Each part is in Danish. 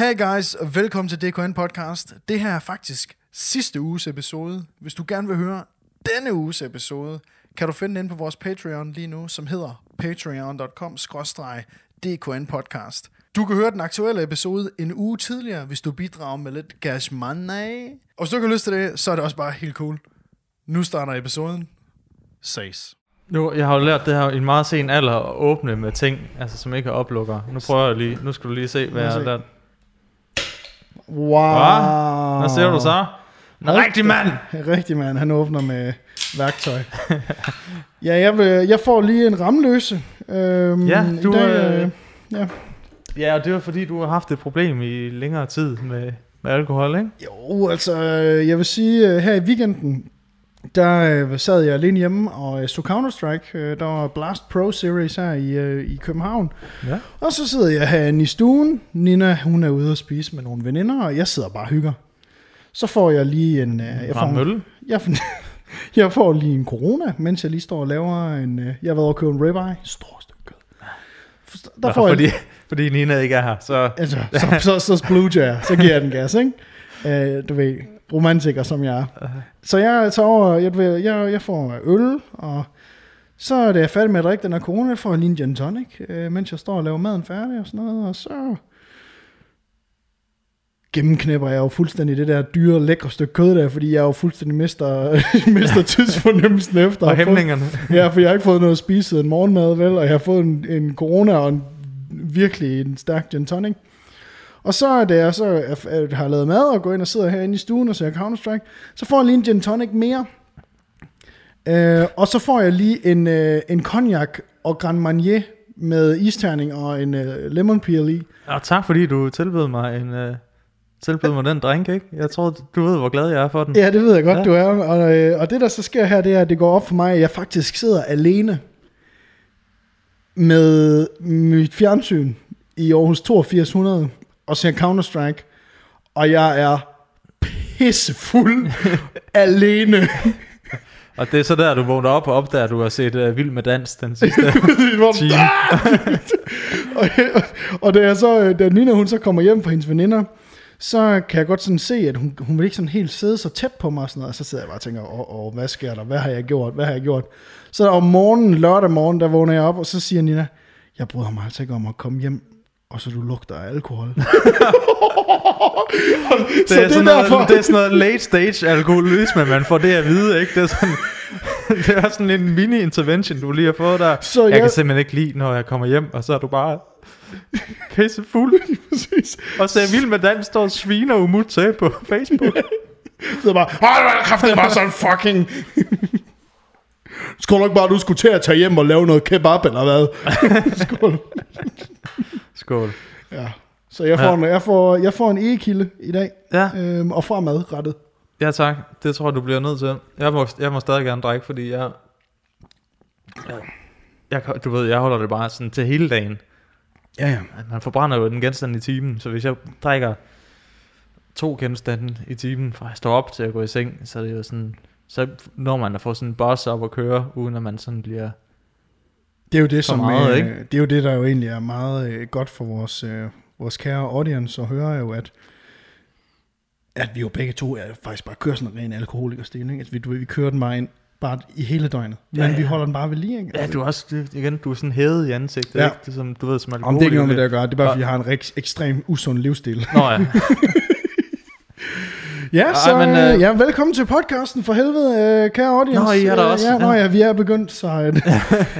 Hey guys, og velkommen til DKN Podcast. Det her er faktisk sidste uges episode. Hvis du gerne vil høre denne uges episode, kan du finde den på vores Patreon lige nu, som hedder patreon.com DKN Podcast. Du kan høre den aktuelle episode en uge tidligere, hvis du bidrager med lidt cash money. Og hvis du ikke har lyst til det, så er det også bare helt cool. Nu starter episoden. Ses. Nu, jeg har jo lært det her i en meget sen alder at åbne med ting, altså som ikke er oplukker. Nu prøver jeg lige, nu skal du lige se, hvad jeg har lært. Wow. Hva? Hvad ser du så? En rigtig mand! Rigtig mand, han åbner med værktøj. ja, jeg, vil, jeg får lige en ramløse. Øhm, Ja, i du, dag, øh, øh, ja. Ja, og det var fordi, du har haft et problem i længere tid med, med alkohol, ikke? Jo, altså, øh, jeg vil sige, øh, her i weekenden, der øh, sad jeg alene hjemme og øh, så Counter-Strike. Øh, Der var Blast Pro Series her i, øh, i København. Ja. Og så sidder jeg herinde i stuen. Nina, hun er ude at spise med nogle veninder, og jeg sidder bare og hygger. Så får jeg lige en... øh, Jeg får, mølle. jeg, jeg får lige en corona, mens jeg lige står og laver en... øh, Jeg har været og købe en ribeye. Stor stykke kød. Forstår- Der Nå, får jeg fordi, fordi Nina ikke er her, så... Altså, så, så, så blue jeg, så giver jeg den gas, ikke? Øh, du ved, romantiker som jeg er. Så jeg tager over, jeg, jeg, jeg får øl, og så er det jeg færdig med at drikke den her corona, får lige en gin tonic, øh, mens jeg står og laver maden færdig og sådan noget, og så gennemknæpper jeg jo fuldstændig det der dyre, lækre stykke kød der, fordi jeg jo fuldstændig mister, mister tidsfornemmelsen efter. Og hæmningerne. Ja, for jeg har ikke fået noget at spise siden morgenmad, vel? Og jeg har fået en, en corona og en, virkelig en stærk gin tonic. Og så er det, jeg så har lavet mad og går ind og sidder herinde i stuen og ser Counter-Strike, så får jeg lige en gin tonic mere. Øh, og så får jeg lige en, øh, en cognac og Grand Marnier med isterning og en øh, lemon peel i. Og tak fordi du tilbød mig en... Uh, tilbød mig den drink, ikke? Jeg tror, du ved, hvor glad jeg er for den. Ja, det ved jeg godt, ja. du er. Og, øh, og det, der så sker her, det er, at det går op for mig, at jeg faktisk sidder alene med mit fjernsyn i Aarhus 8200 og ser Counter-Strike, og jeg er pissefuld alene. Og det er så der, du vågner op og opdager, at du har set uh, Vild med Dans den sidste time. og, og da, jeg så, øh, da Nina hun så kommer hjem fra hendes veninder, så kan jeg godt sådan se, at hun, hun vil ikke sådan helt sidde så tæt på mig og sådan noget. Og så sidder jeg bare og tænker, åh, åh, hvad sker der? Hvad har jeg gjort? Hvad har jeg gjort? Så om morgenen, lørdag morgen, der vågner jeg op, og så siger Nina, jeg bryder mig altså ikke om at komme hjem, og så du lugter af alkohol. Det Så er, det sådan er noget, derfor- det er sådan noget late stage alkoholisme, man får det at vide, ikke? Det er sådan, det er sådan en mini intervention, du lige har fået der. Så jeg, jeg- kan simpelthen ikke lide, når jeg kommer hjem, og så er du bare pisse fuld. Og så er vild med dans, står og sviner umut til på Facebook. Så bare, hold kraft, det bare sådan fucking... Skulle nok bare, du skulle til at tage hjem og lave noget kebab, eller hvad? Skål. Skål. Ja. Så jeg får, Ja. ja. en, jeg får, jeg får en egekilde i dag, Ja, øhm, og fremad rettet. ja tak. Det tror jeg, du bliver nødt til. Jeg må, jeg må stadig gerne drikke, fordi jeg... jeg, jeg du ved, jeg holder det bare sådan til hele dagen. Ja, ja. man forbrænder jo en genstand i timen, så hvis jeg drikker to genstande i timen, fra jeg står op til at gå i seng, så er det jo sådan, så når man at få sådan en boss op og køre, uden at man sådan bliver... Det er jo det, som, meget, øh, ikke? det er jo det, der jo egentlig er meget øh, godt for vores, øh, vores kære audience at høre jo, at, at vi jo begge to er faktisk bare kører sådan en ren alkoholikerstil, ikke? Altså, vi, du vi kører den bare ind, bare i hele døgnet. Men Ja, ja, vi holder den bare ved lige, ikke? Ja, du er også, det- igen, du er sådan hævet i ansigtet, Ja. ikke? Det er som, du ved, som Om det er ikke noget med det alkoholiker. at gøre, det er bare, Ja. fordi jeg har en ekstrem usund livsstil. Nå ja, Ja, Ej, så men, men, øh, øh, ja, velkommen til podcasten for helvede, øh, kære audience. Nå, I er der Øh, også. Ja, nå Ja. ja, vi er begyndt, så...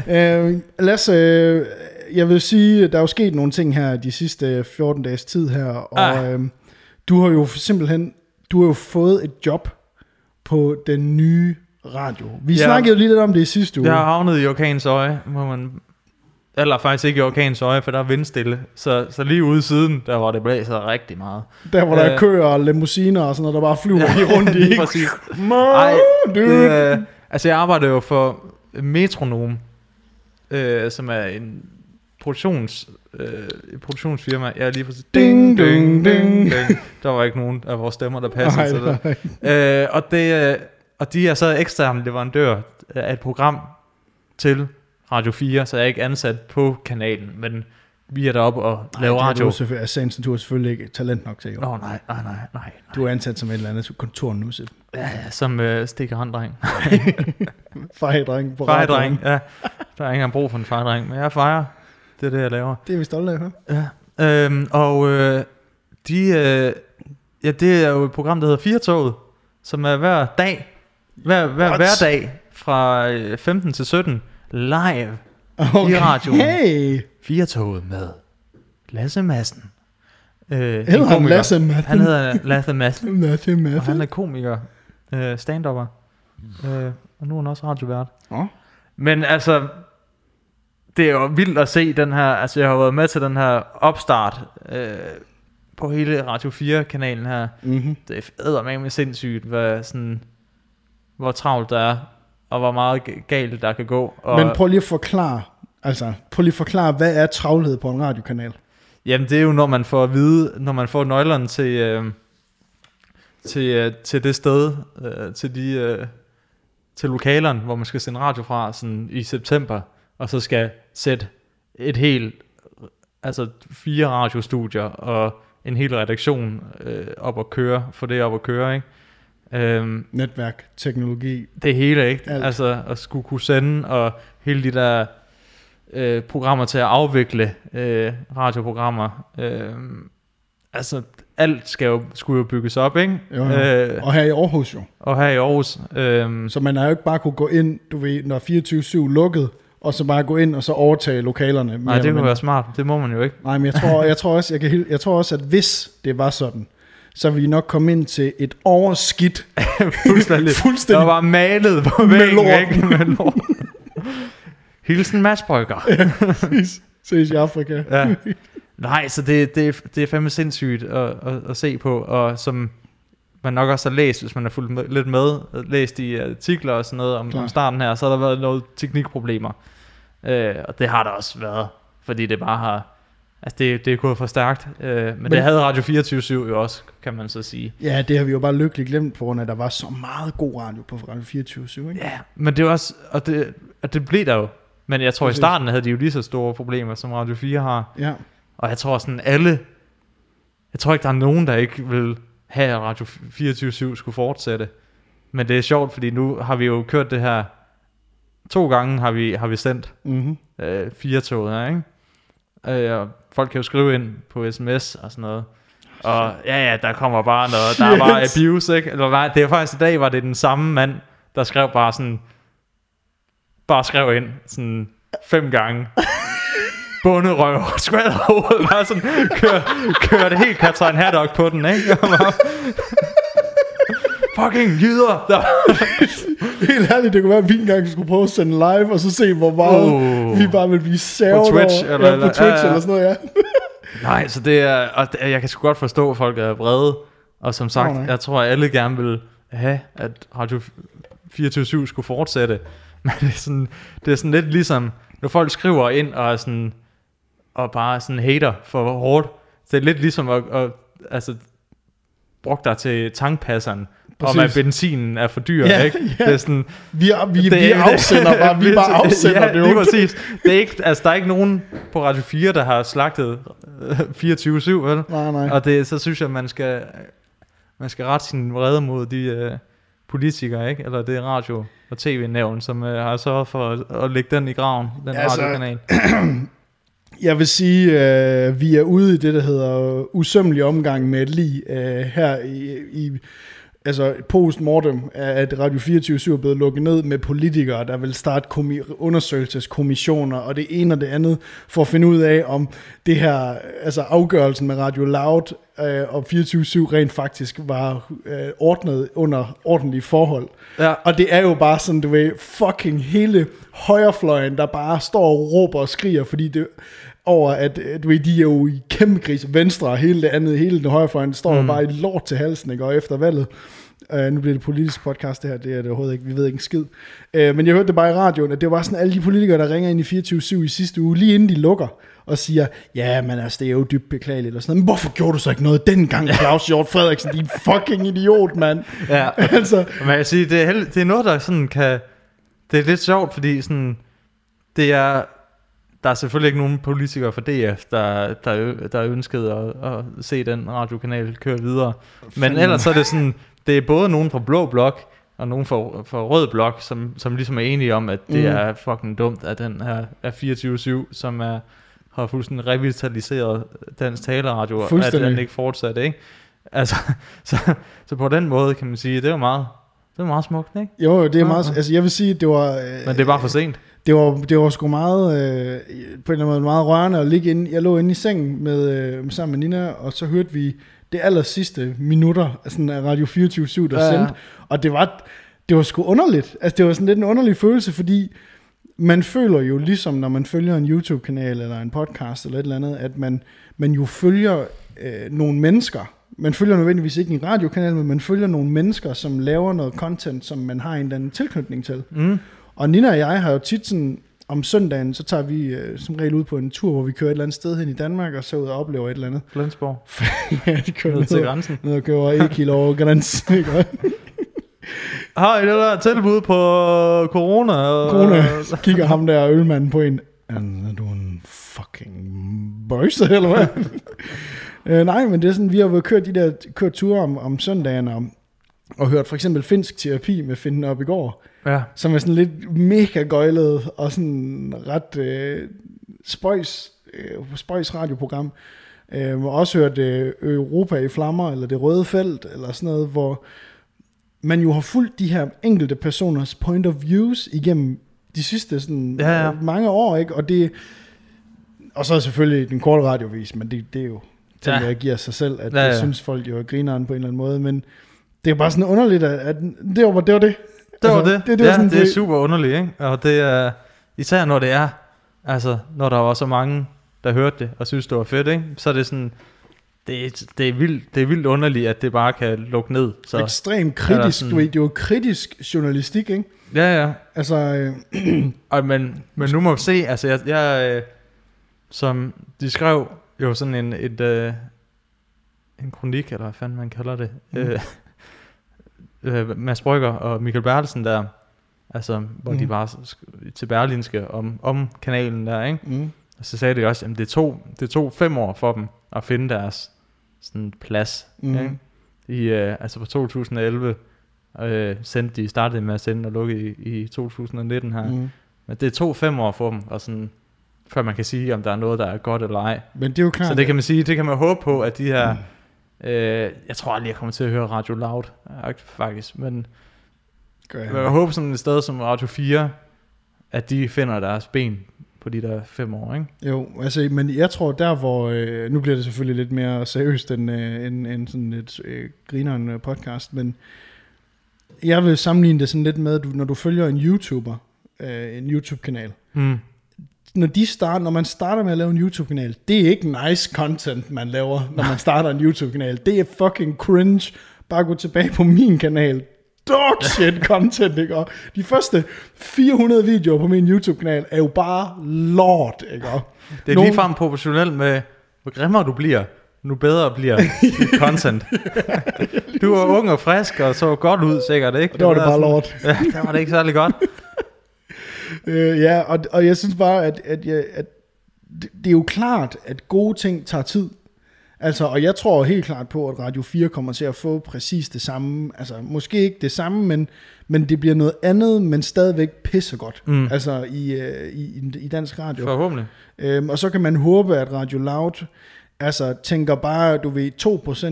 Øh, øh, Lasse, øh, jeg vil sige, der er jo sket nogle ting her de sidste 14 dages tid her, og Ah. øh, du har jo simpelthen, du har jo fået et job på den nye radio. Vi Ja. ja. snakkede jo lige lidt om det i sidste uge. jeg har havnet i orkanens øje, må man... Eller faktisk ikke i orkanens øje, for der er vindstille. Så, så lige ude siden, der var det blæser rigtig meget. Der hvor der er Øh. køer og limousiner og sådan noget, der bare flyver lige rundt i. Lige præcis. Ej, øh, altså jeg arbejder jo for Metronom, øh, som er en produktions, øh, produktionsfirma. Jeg er lige præcis... Ding, ding, ding. Der var ikke nogen af vores stemmer, der passede Nej, til det. Øh, og, det, øh, og de er så ekstern leverandør af et program til Radio 4, så jeg er ikke ansat på kanalen, men vi er deroppe og laver det er radio. du selvfølgelig, altså, er selvfølgelig ikke talent nok til. Jo. Nå, nej, nej, nej, nej. Du er ansat som et eller andet kontor nu, så Ja, ja, som øh, stikker hånddreng. fejredreng på radioen. ja. Der er ikke engang brug for en fejredreng, men jeg fejrer. Det er det, jeg laver. Det er vi stolte af høre. Ja. Øhm, og øh, de, øh, ja, det er jo et program, der hedder Firtoget, som er hver dag, hver, hver, What? hver dag fra øh, 15 til 17, live i radioen. Hey! Firtoget med Lasse Madsen. Øh, Hedder han. Lasse Madsen? Han hedder Lasse Madsen, Lasse og han Madsen. er komiker, øh, stand-upper, øh, og nu er han også radiovært. Åh. Men altså, det er jo vildt at se den her, altså jeg har været med til den her opstart øh, på hele Radio 4-kanalen her. Mm-hmm. Det er med sindssygt, hvad sådan, hvor travlt der er, og hvor meget galt der kan gå. Og, Men prøv lige at forklare, altså, prøv lige at forklare, hvad er travlhed på en radiokanal? Jamen det er jo når man får at vide, når man får nøglerne til, øh, til, øh, til det sted, øh, til de øh, til lokalerne, hvor man skal sende radio fra sådan i september, og så skal sætte et helt, altså fire radiostudier og en hel redaktion øh, op at køre, for det op at køre, ikke? Øhm, Netværk, teknologi. det hele, ikke? Alt. Altså at skulle kunne sende, og hele de der øh, programmer til at afvikle øh, radioprogrammer. Øh, altså alt skal jo, skulle jo bygges op, ikke? Jo, jo. Øh, Og her i Aarhus jo. og her i Aarhus. Øh, Så man har jo ikke bare kunne gå ind, du ved, når 24-7 lukket, og så bare gå ind og så overtage lokalerne. nej, det kunne være smart. Det må man jo ikke. Nej, men jeg tror, jeg tror også, jeg, kan, jeg tror også, at hvis det var sådan, så ville vi nok komme ind til et overskidt, Fuldstændig. Der fuldstændig var malet på Med væggen, lort. ikke? Med lort. Hilsen Mads Brygger. ses, ses i Afrika. Ja. Nej, så det, det, er- det er fandme sindssygt at, at, at se på, og som man nok også har læst, hvis man har fulgt med, lidt med, læst i artikler og sådan noget om, Klar. om starten her, så har der været noget teknikproblemer. Øh, og det har der også været, fordi det bare har, altså det, det er gået for stærkt. Øh, men, men, det havde Radio 24 jo også, kan man så sige. Ja, det har vi jo bare lykkeligt glemt, på grund af, at der var så meget god radio på Radio 24 ikke? Ja, men det er også, og det, og det blev der jo. Men jeg tror Præcis. i starten havde de jo lige så store problemer, som Radio 4 har. Ja. Og jeg tror sådan alle, jeg tror ikke der er nogen, der ikke vil have, at Radio 24 skulle fortsætte. Men det er sjovt, fordi nu har vi jo kørt det her, to gange har vi, har vi sendt Mm-hmm. øh, fire toget ikke? Øh, og folk kan jo skrive ind på sms og sådan noget. Og ja, ja, der kommer bare noget, der er bare Shit. abuse, ikke? Eller nej, det er faktisk i dag, var det den samme mand, der skrev bare sådan, bare skrev ind sådan fem gange. Bunderøv, skvader hovedet, bare sådan, kør, kør det helt kaptajn Haddock på den, ikke? Fucking jyder! Der, Helt ærligt, det kunne være, at vi engang skulle prøve at sende live, og så se, hvor meget Uh. vi bare vil blive særget På Twitch, over. eller- ja, på eller- Twitch ja, ja. eller sådan noget, ja. Nej, så det er, og det- jeg kan sgu godt forstå, at folk er vrede, og som sagt, nej. jeg tror, at alle gerne vil have, at Radio 24 skulle fortsætte, men det er sådan, det er sådan lidt ligesom, når folk skriver ind og er sådan, og bare sådan hater for hårdt, det er lidt ligesom at, at altså, bruge dig til tankpasseren, om at Præcis. benzinen er for dyr, Ja, ikke? ja. Det er sådan, Vi, er, vi, det vi er- afsender bare, vi bare afsender ja, det lige jo. præcis. Det er ikke, altså, der er ikke nogen på Radio 4, der har slagtet øh, 24-7, vel? Nej, nej. Og det, så synes jeg, man skal, man skal rette sin vrede mod de øh, politikere, ikke? Eller det radio- og tv-nævn, som øh, har sørget for at, at lægge den i graven, den Altså, radiokanal. Jeg vil sige, øh, vi er ude i det, der hedder usømmelig omgang med et lig øh, her i, i altså post-mortem, at Radio 24 er blevet lukket ned med politikere, der vil starte komi- undersøgelseskommissioner og det ene og det andet, for at finde ud af, om det her, altså afgørelsen med Radio Loud øh, og 24 rent faktisk var øh, ordnet under ordentlige forhold. Ja. Og det er jo bare sådan, du ved, fucking hele højrefløjen, der bare står og råber og skriger, fordi det over, at øh, du ved, de er jo i kæmpe krise, venstre og hele det andet, hele den højrefløjen, står. Mm. bare i lort til halsen, ikke? og efter valget, Uh, nu bliver det politisk podcast det her, det er det overhovedet ikke, vi ved ikke en skid. Uh, men jeg hørte det bare i radioen, at det var sådan alle de politikere, der ringer ind i 24-7 i sidste uge, lige inden de lukker, og siger, ja, men altså, det er jo dybt beklageligt, og sådan noget. men hvorfor gjorde du så ikke noget dengang, Claus Hjort Frederiksen, din fucking idiot, mand. ja. altså, Men jeg kan sige, det er, held, det er noget, der sådan kan... Det er lidt sjovt, fordi sådan... Det er, der er selvfølgelig ikke nogen politikere for DF, der, der, der ønskede at, at se den radiokanal køre videre. Men ellers så er det sådan, det er både nogen fra Blå Blok, og nogen fra, fra Rød Blok, som, som ligesom er enige om, at det Mm. er fucking dumt, at den her er 24-7, som er, har fuldstændig revitaliseret dansk taleradio, at den ikke fortsatte, ikke? Altså, så, så på den måde kan man sige, det var meget, det var meget smukt, ikke? Jo, det er meget... Ja. Altså, jeg vil sige, det var... Øh, Men det er bare for sent. Det var, det var sgu meget, øh, på en eller anden måde meget rørende at ligge inde. Jeg lå inde i sengen med, øh, sammen med Nina, og så hørte vi det aller sidste minutter af, sådan, af Radio 24 der ja, ja. sendte. Og det var, det var sgu underligt. Altså, det var sådan lidt en underlig følelse, fordi man føler jo ligesom, når man følger en YouTube-kanal eller en podcast eller et eller andet, at man, man jo følger øh, nogle mennesker. Man følger nødvendigvis ikke en radiokanal, men man følger nogle mennesker, som laver noget content, som man har en eller anden tilknytning til. Mm. Og Nina og jeg har jo tit sådan, om søndagen, så tager vi øh, som regel ud på en tur, hvor vi kører et eller andet sted hen i Danmark, og så ud og oplever et eller andet. Flensborg. ja, de kører Ned til ned, grænsen. ned og køber 1 kilo over grænsen. ikke? Har I det der tilbud på corona? Kone så kigger ham der ølmanden på en, er du en fucking bøjse, eller hvad? øh, nej, men det er sådan, vi har jo kørt de der kørt ture om, om søndagen, og, og hørt for eksempel finsk terapi med Finden op i går, Ja. som er sådan lidt mega gøjlet, og sådan ret øh, spøjs, øh, spøjs radioprogram. Øh, og også hørt øh, Europa i flammer, eller Det Røde Felt, eller sådan noget, hvor man jo har fulgt de her enkelte personers point of views igennem de sidste sådan, Ja, ja. øh, mange år, ikke? Og det og så selvfølgelig den korte radiovis, men det, det er jo ting, Ja. jeg giver sig selv, at ja, ja. jeg synes folk jo er grineren på en eller anden måde, men det er bare sådan underligt, at, at det, var, det var det. Det var Altså, det. det- Det, ja, sådan, det er super underligt, ikke? Og det er, især når det er, altså, når der var så mange, der hørte det, og synes det var fedt, ikke? Så er det sådan, det er, det er, vildt, det er vildt underligt, at det bare kan lukke ned. Så, Ekstremt kritisk, sådan- du ved, det er jo kritisk journalistik, ikke? ja, ja. Altså, øh, Og, men, men nu må vi se, altså jeg, jeg øh, som de skrev jo sådan en, et, øh, en kronik, eller hvad fanden man kalder det, mm. øh, øh, Mads Brygger og Michael Bertelsen der, altså hvor mm. de var til Berlinske om, om kanalen der, ikke? mm, Og så sagde de også, at det tog, det tog fem år for dem at finde deres sådan, plads. Mm. Ikke? I, øh, altså på 2011 øh, sendte de, startede med at sende og lukke i, i 2019 her. Mm. Men det tog fem år for dem, og sådan, før man kan sige, om der er noget, der er godt eller ej. Men det er jo klart, Så det kan man sige, det kan man håbe på, at de her... Mm. Øh, jeg tror aldrig, jeg kommer til at høre Radio Loud, faktisk. Men gør jeg vil håbe sådan et sted som Radio 4, at de finder deres ben på de der fem år, ikke? Jo, altså, men jeg tror der, hvor... Øh, nu bliver det selvfølgelig lidt mere seriøst end, øh, end, end sådan et øh, grineren øh, podcast, men jeg vil sammenligne det sådan lidt med, du, når du følger en YouTuber, øh, en YouTube-kanal, Mm. Når, de start, når man starter med at lave en YouTube-kanal, det er ikke nice content, man laver, når man starter en YouTube-kanal. Det er fucking cringe. Bare gå tilbage på min kanal. Dog shit content, ikke? Og de første 400 videoer på min YouTube-kanal er jo bare lort, ikke? Og Det er Nogen- ligefrem proportionelt med, hvor grimmere du bliver, nu bedre bliver dit content. du var ung og frisk, og så godt ud sikkert, ikke? der var det bare sådan- lort. Ja, der var det ikke særlig godt. Øh, ja, og, og jeg synes bare, at, at, jeg, at det, det er jo klart, at gode ting tager tid. Altså, og jeg tror helt klart på, at Radio 4 kommer til at få præcis det samme. Altså, måske ikke det samme, men, men det bliver noget andet, men stadigvæk pissegodt. Mm. Altså, i, øh, i, i dansk radio. Forhåbentlig. Øhm, og så kan man håbe, at Radio Loud altså, tænker bare, du ved,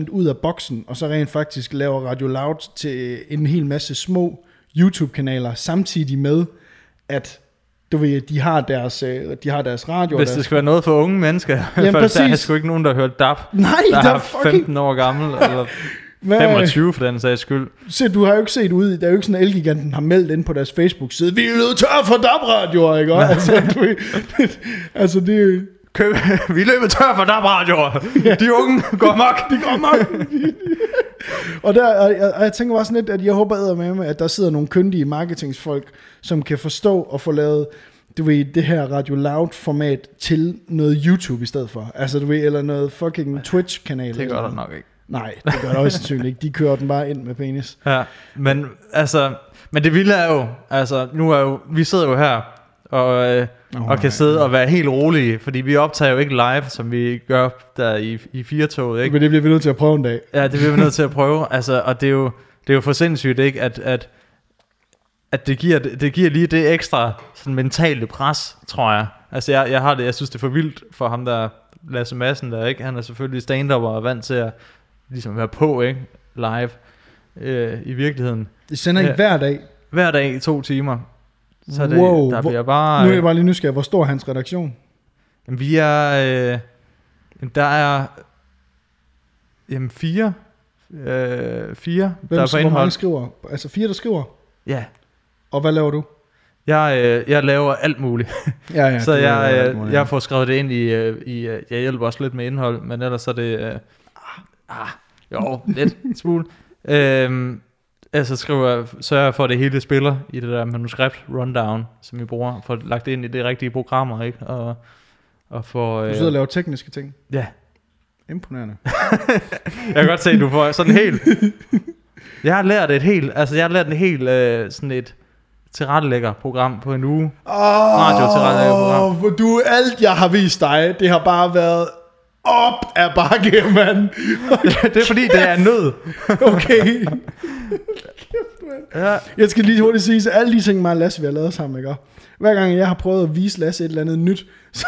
2% ud af boksen, og så rent faktisk laver Radio Loud til en hel masse små YouTube-kanaler, samtidig med, at du ved, de har deres, øh, de har deres radio. Hvis deres... det skal være noget for unge mennesker, Jamen, for der er sgu ikke nogen, der har hørt DAP, Nej, der der er er fucking... 15 år gammel, eller Hvad- 25 for den sags skyld. Se, du har jo ikke set ud, der er jo ikke sådan, at Elgiganten har meldt ind på deres Facebook-side, vi er løbet tør for DAB-radioer, ikke? Altså, du altså, det, Køb, vi løber tør for DAP radioer. De unge går mok. de går nok. og, der, og, jeg, og jeg tænker sådan lidt, at jeg håber med, med, at der sidder nogle kyndige marketingsfolk, som kan forstå og få lavet du ved, det her Radio Loud-format til noget YouTube i stedet for. Altså, du ved, eller noget fucking Twitch-kanal. Det gør der nok ikke. Nej, det gør der også sandsynligt ikke. De kører den bare ind med penis. Ja, men altså, men det vilde er jo, altså, nu er jo, vi sidder jo her og, øh, Åh, og kan nej. sidde og være helt rolige, fordi vi optager jo ikke live, som vi gør der i, i firetoget, ikke? Men det bliver vi nødt til at prøve en dag. Ja, det bliver vi nødt til at prøve. Altså, og det er jo, det er jo for sindssygt, ikke? At, at, at det, giver, det giver lige det ekstra sådan mentale pres, tror jeg. Altså, jeg, jeg har det, jeg synes, det er for vildt for ham der, Lasse Madsen der, ikke? Han er selvfølgelig stand og er vant til at ligesom være på, ikke? Live øh, i virkeligheden. Det sender Ja. hver dag. Hver dag i to timer. Så det, Wow, der bliver bare... Nu er jeg bare lige nysgerrig. Hvor stor er hans redaktion? Jamen, vi er... Øh, der er... Jamen, fire. Øh, fire, Hvem, der er på hvor mange indhold. skriver? Altså fire, der skriver. Ja. Og hvad laver du? Jeg, øh, jeg laver alt muligt. Ja, ja. så jeg, øh, muligt, jeg får skrevet det ind i... Øh, i øh, jeg hjælper også lidt med indhold, men ellers er det... Øh, ah, jo, lidt smule. Øhm, altså skriver sørger jeg for, at det hele spiller i det der manuskript rundown, som vi bruger, for lagt det ind i de rigtige programmer, ikke? Og, og for... Du sidder og laver tekniske ting. ja, Imponerende. Jeg kan godt se, at du får sådan helt... Jeg har lært et helt, altså jeg har lært en helt øh, sådan et tilrettelægger program på en uge. Radio til rettelægger program. Åh, for du, alt jeg har vist dig, det har bare været op ad bakke, mand. det er fordi, det er nød. Okay. Ja. Jeg skal lige hurtigt sige, så alle de ting, mig og Lasse, vi har lavet sammen, ikke? Hver gang jeg har prøvet at vise Lasse et eller andet nyt, så,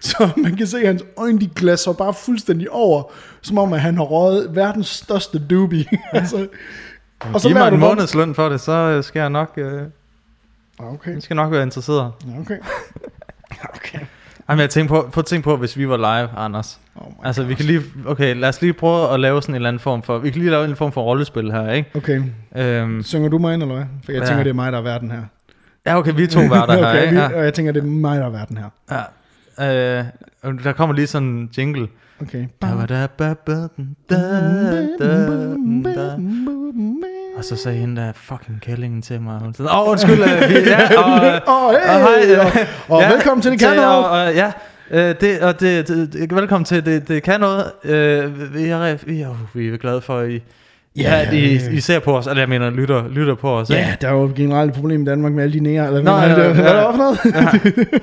så man kan se, at hans øjne, de glasser bare fuldstændig over, som om, at han har røget verdens største doobie. altså, og så Giv mig en månedsløn for det, så øh, skal jeg nok, øh, Ah, Okay, jeg skal nok være interesseret. Okay. Jamen, jeg tænker på, at tænke på, hvis vi var live, Anders. Oh Altså, vi kan lige, okay, lad os lige prøve at lave sådan en eller anden form for, vi kan lige lave en form for rollespil her, ikke? Okay, Øhm, synger du mig ind, eller hvad? For jeg Ja. tænker, det er mig, der er verden her. ja, okay, vi er to værter her, okay, ikke? vi, Ja. og jeg tænker, det er mig, der er verden her. Ja. Øh, og der kommer lige sådan en jingle. Okay. Og så sagde hende der fucking kællingen til mig. Hun sagde, åh, undskyld, øh, vi, ja, og, øh, Åh, hey, og hej, øh, og, og velkommen til Det Kan og, Noget. og, ja, øh, det, og det, det, det, velkommen til Det, det Kan Noget. Øh, vi, er, vi, er, vi er glade for, at I, Ja, ja, I, I ser på os, eller jeg mener, lytter, lytter på os. Ja, der er jo et generelt problem i Danmark med alle de nære. Eller Nå, hvad, ja, ja. hvad er der noget?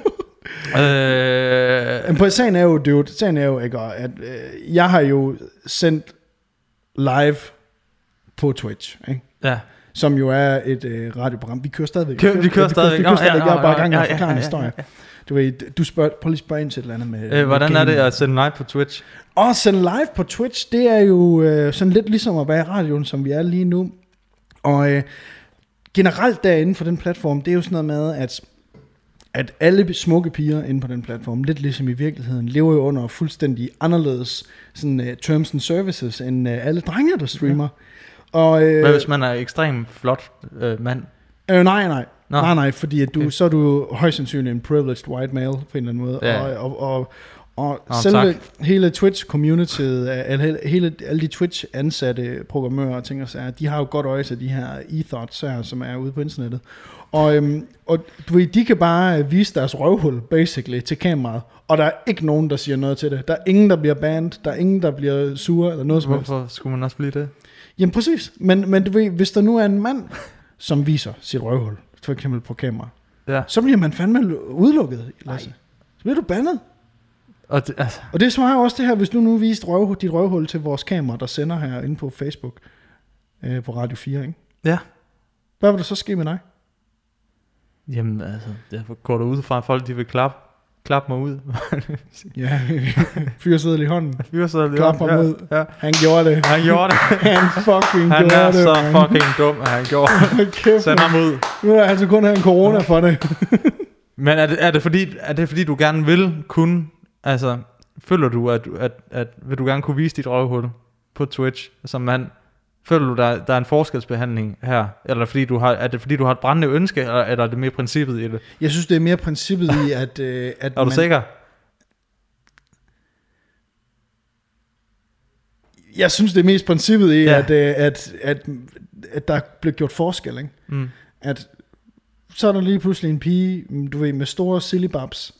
Øh, Men på sagen er jo, dude, sagen er jo ikke, at øh, jeg har jo sendt live på Twitch, ikke? Ja. som jo er et øh, radioprogram. Vi kører stadigvæk. Kører- vi kører stadigvæk. Vi kører stadigvæk. Jeg er bare i gang med at forklare en historie. Du ved, du spørger, prøv lige at spørge ind til et eller andet med... Øh, med hvordan er det at sende live på Twitch? Og sende live på Twitch, det er jo øh, sådan lidt ligesom at være i radioen, som vi er lige nu. Og øh, generelt derinde for den platform, det er jo sådan noget med, at, at alle smukke piger inde på den platform, lidt ligesom i virkeligheden, lever jo under fuldstændig anderledes sådan, uh, terms and services, end uh, alle drenge, der streamer. Og, øh, Hvad hvis man er ekstremt flot øh, mand? Øh, nej, nej. Nå. Nej, nej, fordi at du, Okay. så er du højst sandsynligt en privileged white male på en eller anden måde. Ja. Og, og, og, og Nå, selve tak. hele Twitch-communityet, hele, hele, alle de Twitch-ansatte programmører og ting og sager, de har jo godt øje til de her e-thoughts her, som er ude på internettet. Og, øhm, og du ved, de kan bare vise deres røvhul, basically, til kameraet. Og der er ikke nogen, der siger noget til det. Der er ingen, der bliver banned. Der er ingen, der bliver sure eller noget som helst. Hvorfor skulle man også blive det? Jamen præcis. Men, men du ved, hvis der nu er en mand, som viser sit røvhul, for eksempel på kamera, Ja. så bliver man fandme udelukket, Lasse. Så bliver du bandet. Og det, altså, Og det svarer også det her, hvis du nu viste røv, dit røvhul til vores kamera, der sender her inde på Facebook, øh, på Radio 4, ikke? ja. Hvad vil der så ske med dig? Jamen, altså, jeg går ud fra, at folk de vil klappe, klappe mig ud. Ja, fyreseddel i hånden. Sig lidt Klap om. ham ja. ud. Ja. Han gjorde det. Han gjorde det. Han fucking Han gjorde er det. så man. fucking dum, at han gjorde det. Send ham ud. Nu er han så kun have en corona for det. Men er det, er det, fordi, er det fordi, du gerne vil kunne, altså, føler du, at, at, at vil du gerne kunne vise dit røvhul på Twitch som mand? Føler du, der, der er en forskelsbehandling her? Eller fordi du har, er det fordi, du har et brændende ønske, eller, eller er det mere princippet i det? Jeg synes, det er mere princippet i, at, øh, at Er du sikker? Jeg synes, det er mest princippet i, Ja. at, øh, at, at, at der bliver gjort forskel. Ikke? Mm. At så er der lige pludselig en pige, mm, du ved, med store sillybabs,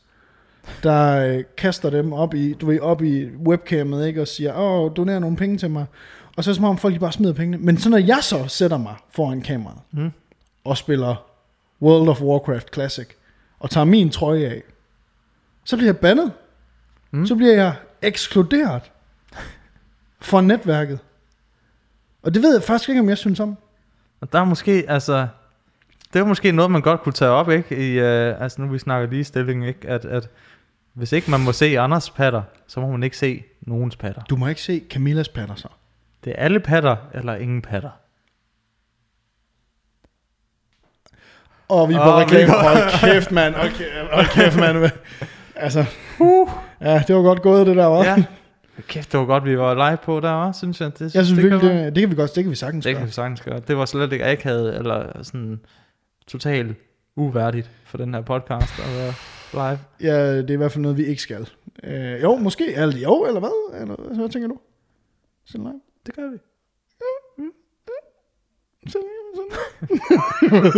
der øh, kaster dem op i, du ved, op i webcamet, ikke, og siger, åh, doner nogle penge til mig. Og så er det som om folk de bare smider pengene. Men så når jeg så sætter mig foran kameraet, Mm. og spiller World of Warcraft Classic, og tager min trøje af, så bliver jeg bandet. Mm. Så bliver jeg ekskluderet fra netværket. Og det ved jeg faktisk ikke, om jeg synes om. Og der er måske, altså, det er måske noget, man godt kunne tage op, ikke? I, uh, altså nu vi snakker ligestilling, ikke? At, at hvis ikke man må se andres patter, så må man ikke se nogens patter. Du må ikke se Camillas patter så. Det er alle patter, eller ingen patter. Og vi er på Åh, reklame. Hold kæft, mand. Hold kæft, hold kæft mand. Altså, uh. ja, det var godt gået, det der, var. Ja. Kæft, det var godt, vi var live på der, var, synes jeg. Det, Jeg synes det virkelig, kan det, det kan vi godt, det kan vi sagtens Det gøre. kan vi sagtens gøre. Det var slet ikke akavet, eller sådan totalt uværdigt for den her podcast at være live. Ja, det er i hvert fald noget, vi ikke skal. Øh, jo, måske. Eller, jo, eller hvad? Eller, hvad tænker du? Sådan live. Det gør vi. Sådan, sådan.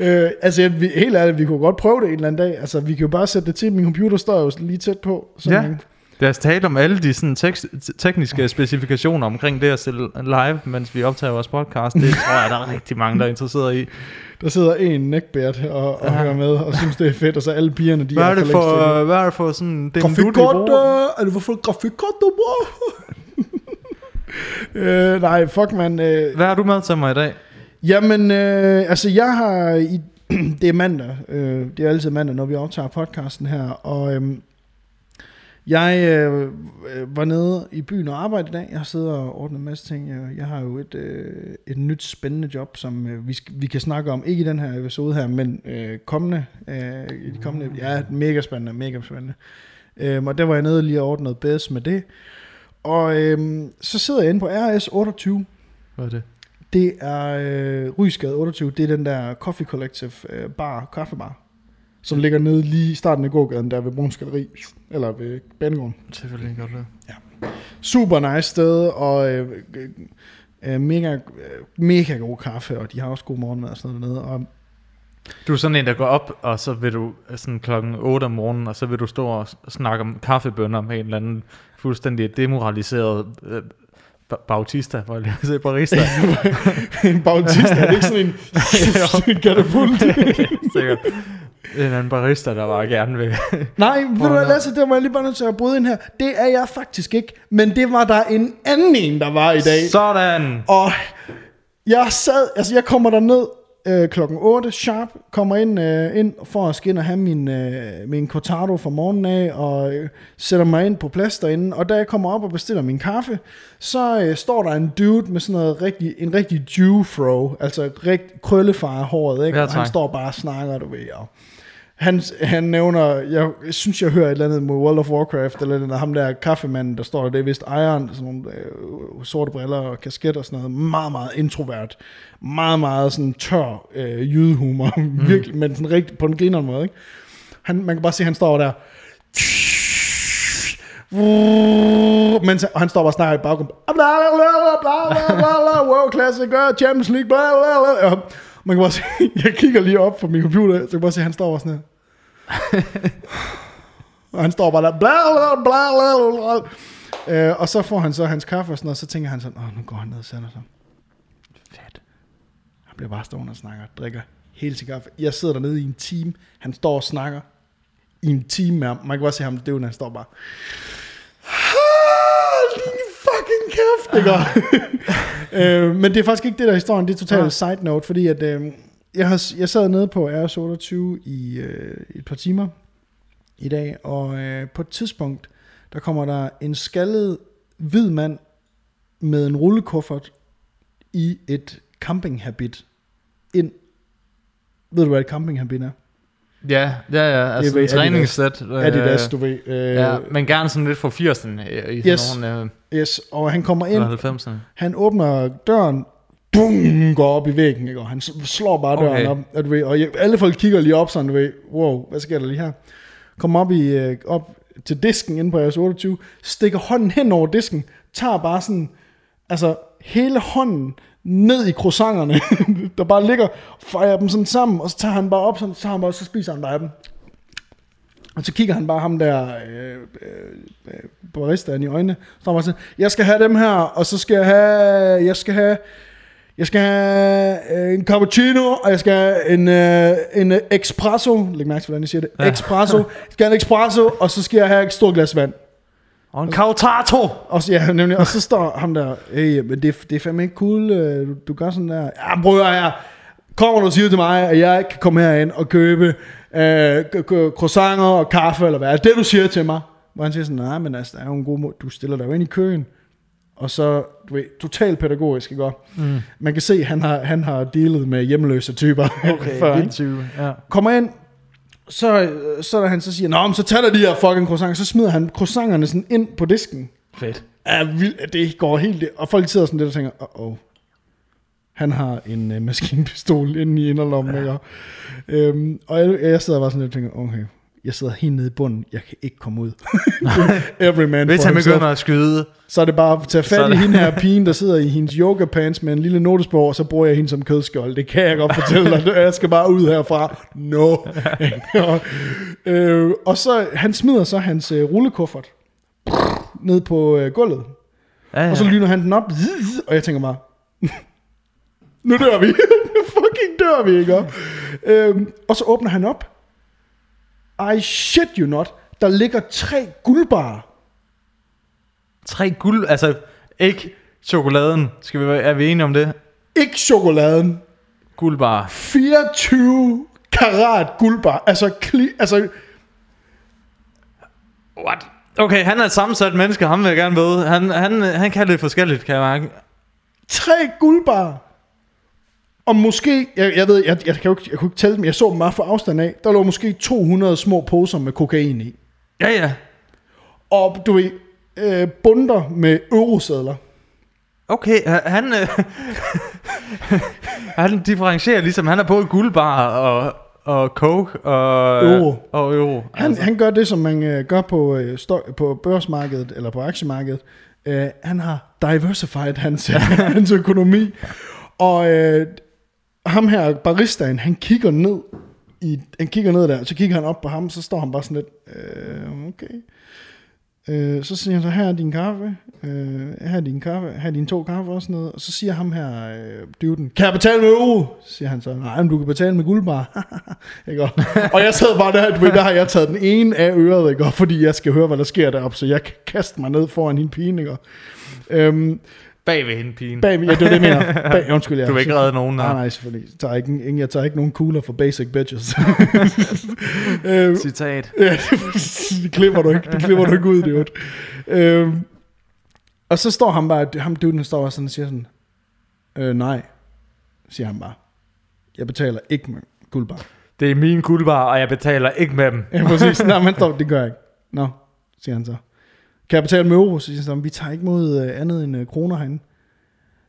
øh, altså, jeg, vi, helt ærligt, vi kunne godt prøve det en eller anden dag. Altså, vi kan jo bare sætte det til. Min computer står jo lige tæt på. Sådan, Ja. ikke? Lad os tale om alle de sådan, tekst, tekniske specifikationer omkring det at stille live, mens vi optager vores podcast. Det tror jeg, der er rigtig mange, der er interesseret i. Der sidder en neckbeard og, og Ja. hører med, og synes, det er fedt. Og så alle pigerne, de Hvad er det længst inde. for, hvad er det for sådan... Det Grafikkort, øh, er det for grafikkort, du bruger? øh, nej, fuck man. Øh, Hvad har du med til mig i dag? Jamen, øh, altså jeg har, i, det er mandag, øh, det er altid mandag, når vi optager podcasten her, og øh, jeg øh, var nede i byen og arbejde i dag, jeg har siddet og ordnet en masse ting, jeg, har jo et, øh, et nyt spændende job, som øh, vi, skal, vi kan snakke om, ikke i den her episode her, men øh, kommende, øh, i de kommende, ja, mega spændende, mega spændende. Øh, og der var jeg nede lige og ordne noget bedst med det, og øh, så sidder jeg inde på RS 28, Hvad er det? det er øh, Rysgade 28. Det er den der Coffee Collective øh, bar, kaffebar, som ligger nede lige i starten af gågaden, der ved Bruns Galeri, eller ved Banegården. Selvfølgelig godt det. Super nice sted, og øh, øh, øh, mega, øh, mega god kaffe, og de har også god morgenmad og sådan noget dernede. Og Du er sådan en, der går op, og så vil du sådan klokken 8 om morgenen, og så vil du stå og snakke om kaffebønner med en eller anden fuldstændig demoraliseret øh, ba- bautista, hvor jeg sige barista. en bautist, er det ikke sådan en, en katapult? Sikkert. En anden barista, der bare gerne vil. Nej, ved du hvad, Lasse, der var jeg lige bare nødt til at bryde ind her. Det er jeg faktisk ikke, men det var der en anden en, der var i dag. Sådan! Og jeg sad, altså jeg kommer der ned øh, klokken 8 sharp, kommer ind, øh, ind for at ind og have min, øh, min cortado fra morgenen af, og øh, sætter mig ind på plads derinde, og da jeg kommer op og bestiller min kaffe, så øh, står der en dude med sådan noget rigtig, en rigtig Jew-fro, altså rigt, krøllefar håret, ikke? Ja, og han står bare og snakker, du ved, og han, han nævner, jeg synes, jeg hører et eller andet med World of Warcraft, eller den der, ham der kaffemanden, der står der, det er vist ejeren, sådan nogle øh, sorte briller og kasket og sådan noget, meget, meget introvert, meget, meget sådan tør øh, jydehumor, mm. virkelig, men sådan rigtig, på en griner måde, ikke? Han, man kan bare se, at han står der, mens han, han står bare og snakker i baggrunden, bla bla bla bla bla bla world classic, uh, Champions League, bla bla bla, man kan bare se, jeg kigger lige op på min computer, så jeg kan bare se, at han står sådan her. og han står bare der, bla bla bla bla bla. Øh, og så får han så hans kaffe og sådan noget, og så tænker han sådan, åh, nu går han ned og sætter sig. Fedt. Han bliver bare stående og snakker, drikker hele sin kaffe. Jeg sidder dernede i en time, han står og snakker i en time med ham. Man kan bare se ham døvende, han står bare, "Ah, din fucking kæft, ikke? øh, men det er faktisk ikke det der er historien, det er totalt Nej. side note, fordi at, øh, jeg, har, jeg sad nede på RS28 i øh, et par timer i dag, og øh, på et tidspunkt, der kommer der en skaldet hvid mand med en rullekuffert i et campinghabit ind. Ved du, hvad et campinghabit er? Ja, ja, ja. Altså en Adidas. træningssæt. øh, Adidas, du ved. Øh, Ja, men gerne sådan lidt fra 80'erne øh, i Yes. nogle øh, Yes, og han kommer ind, eller 90'erne. han åbner døren, bum, går op i væggen, ikke? og han slår bare døren Okay. op, og, du ved, og alle folk kigger lige op sådan, du ved, wow, hvad sker der lige her? Kommer op, i, øh, op til disken inde på RS 28, stikker hånden hen over disken, tager bare sådan, altså hele hånden ned i croissanterne, der bare ligger, fejrer dem sådan sammen, og så tager han bare op, sådan, så, tager han bare, så spiser han bare af dem. Og så kigger han bare ham der øh, øh, øh, baristaen i øjnene. Så han sådan, jeg skal have dem her, og så skal jeg have, jeg skal have, Jeg skal have øh, en cappuccino, og jeg skal have en, øh, en espresso. Læg mærke til, hvordan jeg siger det. Espresso. Jeg skal have en espresso, og så skal jeg have et stort glas vand. Og en kautato! Og så, ja, nemlig, og så står ham der, hey, men det, det er fandme ikke cool, øh, du, gør sådan der. Ja, bror, jeg kommer du og siger til mig, at jeg ikke kan komme herind og købe øh, croissanter og kaffe, eller hvad er det, du siger til mig? Hvor han siger sådan, nej, men altså, der er jo en god måde, du stiller dig jo ind i køen, og så, du ved, totalt pædagogisk, ikke? Mm. Man kan se, at han har, han har dealet med hjemløse typer før, ikke? vildt tyve. Ja. kommer ind, så, øh, så er han så siger, Nå, men så tager der de her fucking croissanter, så smider han croissanterne sådan ind på disken. Fedt. Er vildt, det går helt, og folk sidder sådan lidt og tænker, åh, oh, han har en uh, maskinpistol inde i inderlommen, ja. ikke? Øhm, og jeg, jeg sidder bare sådan lidt og tænker, okay, jeg sidder helt nede i bunden, jeg kan ikke komme ud. Every man Hvis han begynder at skyde, Så er det bare at tage fat i hende her pigen, der sidder i hendes yoga pants med en lille notesbog, og så bruger jeg hende som kødskjold. Det kan jeg godt fortælle dig. Jeg skal bare ud herfra. No. og, øh, og så, han smider så hans øh, rullekuffert ned på øh, gulvet. ja, ja. Og så lyner han den op, og jeg tænker bare, nu dør vi. fucking dør vi, ikke? Øhm, og så åbner han op. I shit you not. Der ligger tre guldbarer. tre guld, altså ikke chokoladen, skal vi, være- er vi enige om det? Ikke chokoladen. Guldbar. 24 karat guldbar. Altså, kli, altså What? Okay, han er et sammensat menneske, ham vil jeg gerne ved. Han, han, han kan lidt forskelligt, kan jeg mærke. tre guldbar. Og måske, jeg, jeg ved, jeg, jeg, kan jo ikke, jeg kunne ikke tælle dem, jeg så dem bare fra afstand af. Der lå måske 200 små poser med kokain i. Ja, ja. Og du ved, øh, bunder med eurosedler. Okay, han, han, øh, han differentierer ligesom, han er både guldbar og, og coke og Euro. Og euro. Han, altså. han gør det, som man øh, gør på, øh, støj, på børsmarkedet, eller på aktiemarkedet. Øh, han har diversified hans, hans økonomi. Og øh, ham her, baristaen, han kigger ned, i, han kigger ned der, så kigger han op på ham, så står han bare sådan lidt, øh, okay. Øh, så siger han så, her er din kaffe, øh, her er din kaffe, her er dine to kaffe og sådan noget. Og så siger ham her, øh, dyvden, kan jeg betale med euro? Siger han så, nej, men du kan betale med guldbar. ikke? Og, og jeg sad bare der, du ved, der har jeg taget den ene af øret, ikke? Og fordi jeg skal høre, hvad der sker deroppe, så jeg kan kaste mig ned foran hende pigen, ikke? Og, Øhm, Bag ved hende, pigen. bag, ja, det er det, jeg mener. Bag, undskyld, ja. Du vil ikke redde nogen, Nej, nej, selvfølgelig. Jeg tager ikke, jeg tager ikke nogen cooler for basic bitches. øhm, Citat. Ja, det klipper du ikke. Det klipper du ikke ud, det øhm, Og så står han bare, ham duden står bare sådan og siger sådan, øh, nej, siger han bare. Jeg betaler ikke med guldbar. Det er min guldbar, og jeg betaler ikke med dem. Ja, præcis. Nej, men står, det gør jeg ikke. Nå, siger han så. Kan jeg betale med euro? Så siger han så, vi tager ikke mod øh, andet end øh, kroner herinde.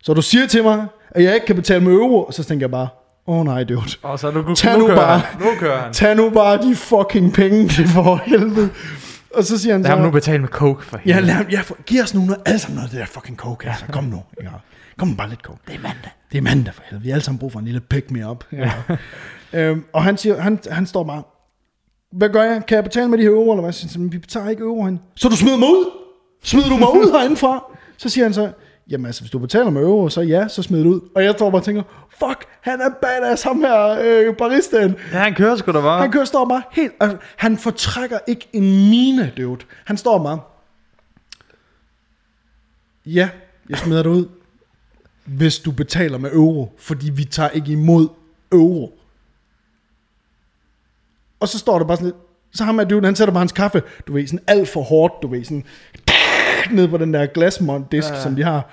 Så du siger til mig, at jeg ikke kan betale med euro, og så tænker jeg bare, åh oh, nej, dude. Og så nu, Tag nu, nu bare. han. Nu kører han. Tag nu bare de fucking penge til for helvede. Og så siger han Lad så, ham nu betale med coke for ja, helvede. lad, ham- ja, for, giv os nu noget, alle sammen noget af det der fucking coke, altså. Kom nu. Ja. Kom bare lidt coke. Det er mandag. Det er mandag for helvede. Vi har alle sammen brug for en lille pick me up. Ja. øhm, og han, siger, han, han står bare, hvad gør jeg? Kan jeg betale med de her euro, eller hvad? Så siger vi betaler ikke euro hen. Så du smider mig ud? Smider du mig ud herindefra? Så siger han så, jamen altså, hvis du betaler med euro, så ja, så smider du ud. Og jeg står bare og tænker, fuck, han er badass, ham her, øh, baristaen. Ja, han kører sgu da bare. Han kører står bare helt... Altså, han fortrækker ikke en mine, dude. Han står bare... Ja, jeg smider dig ud, hvis du betaler med euro, fordi vi tager ikke imod euro. Og så står der bare sådan lidt... Så ham er dude, han sætter bare hans kaffe, du ved, sådan alt for hårdt, du ved, sådan... Ned på den der glasmont-disk, ja. som de har.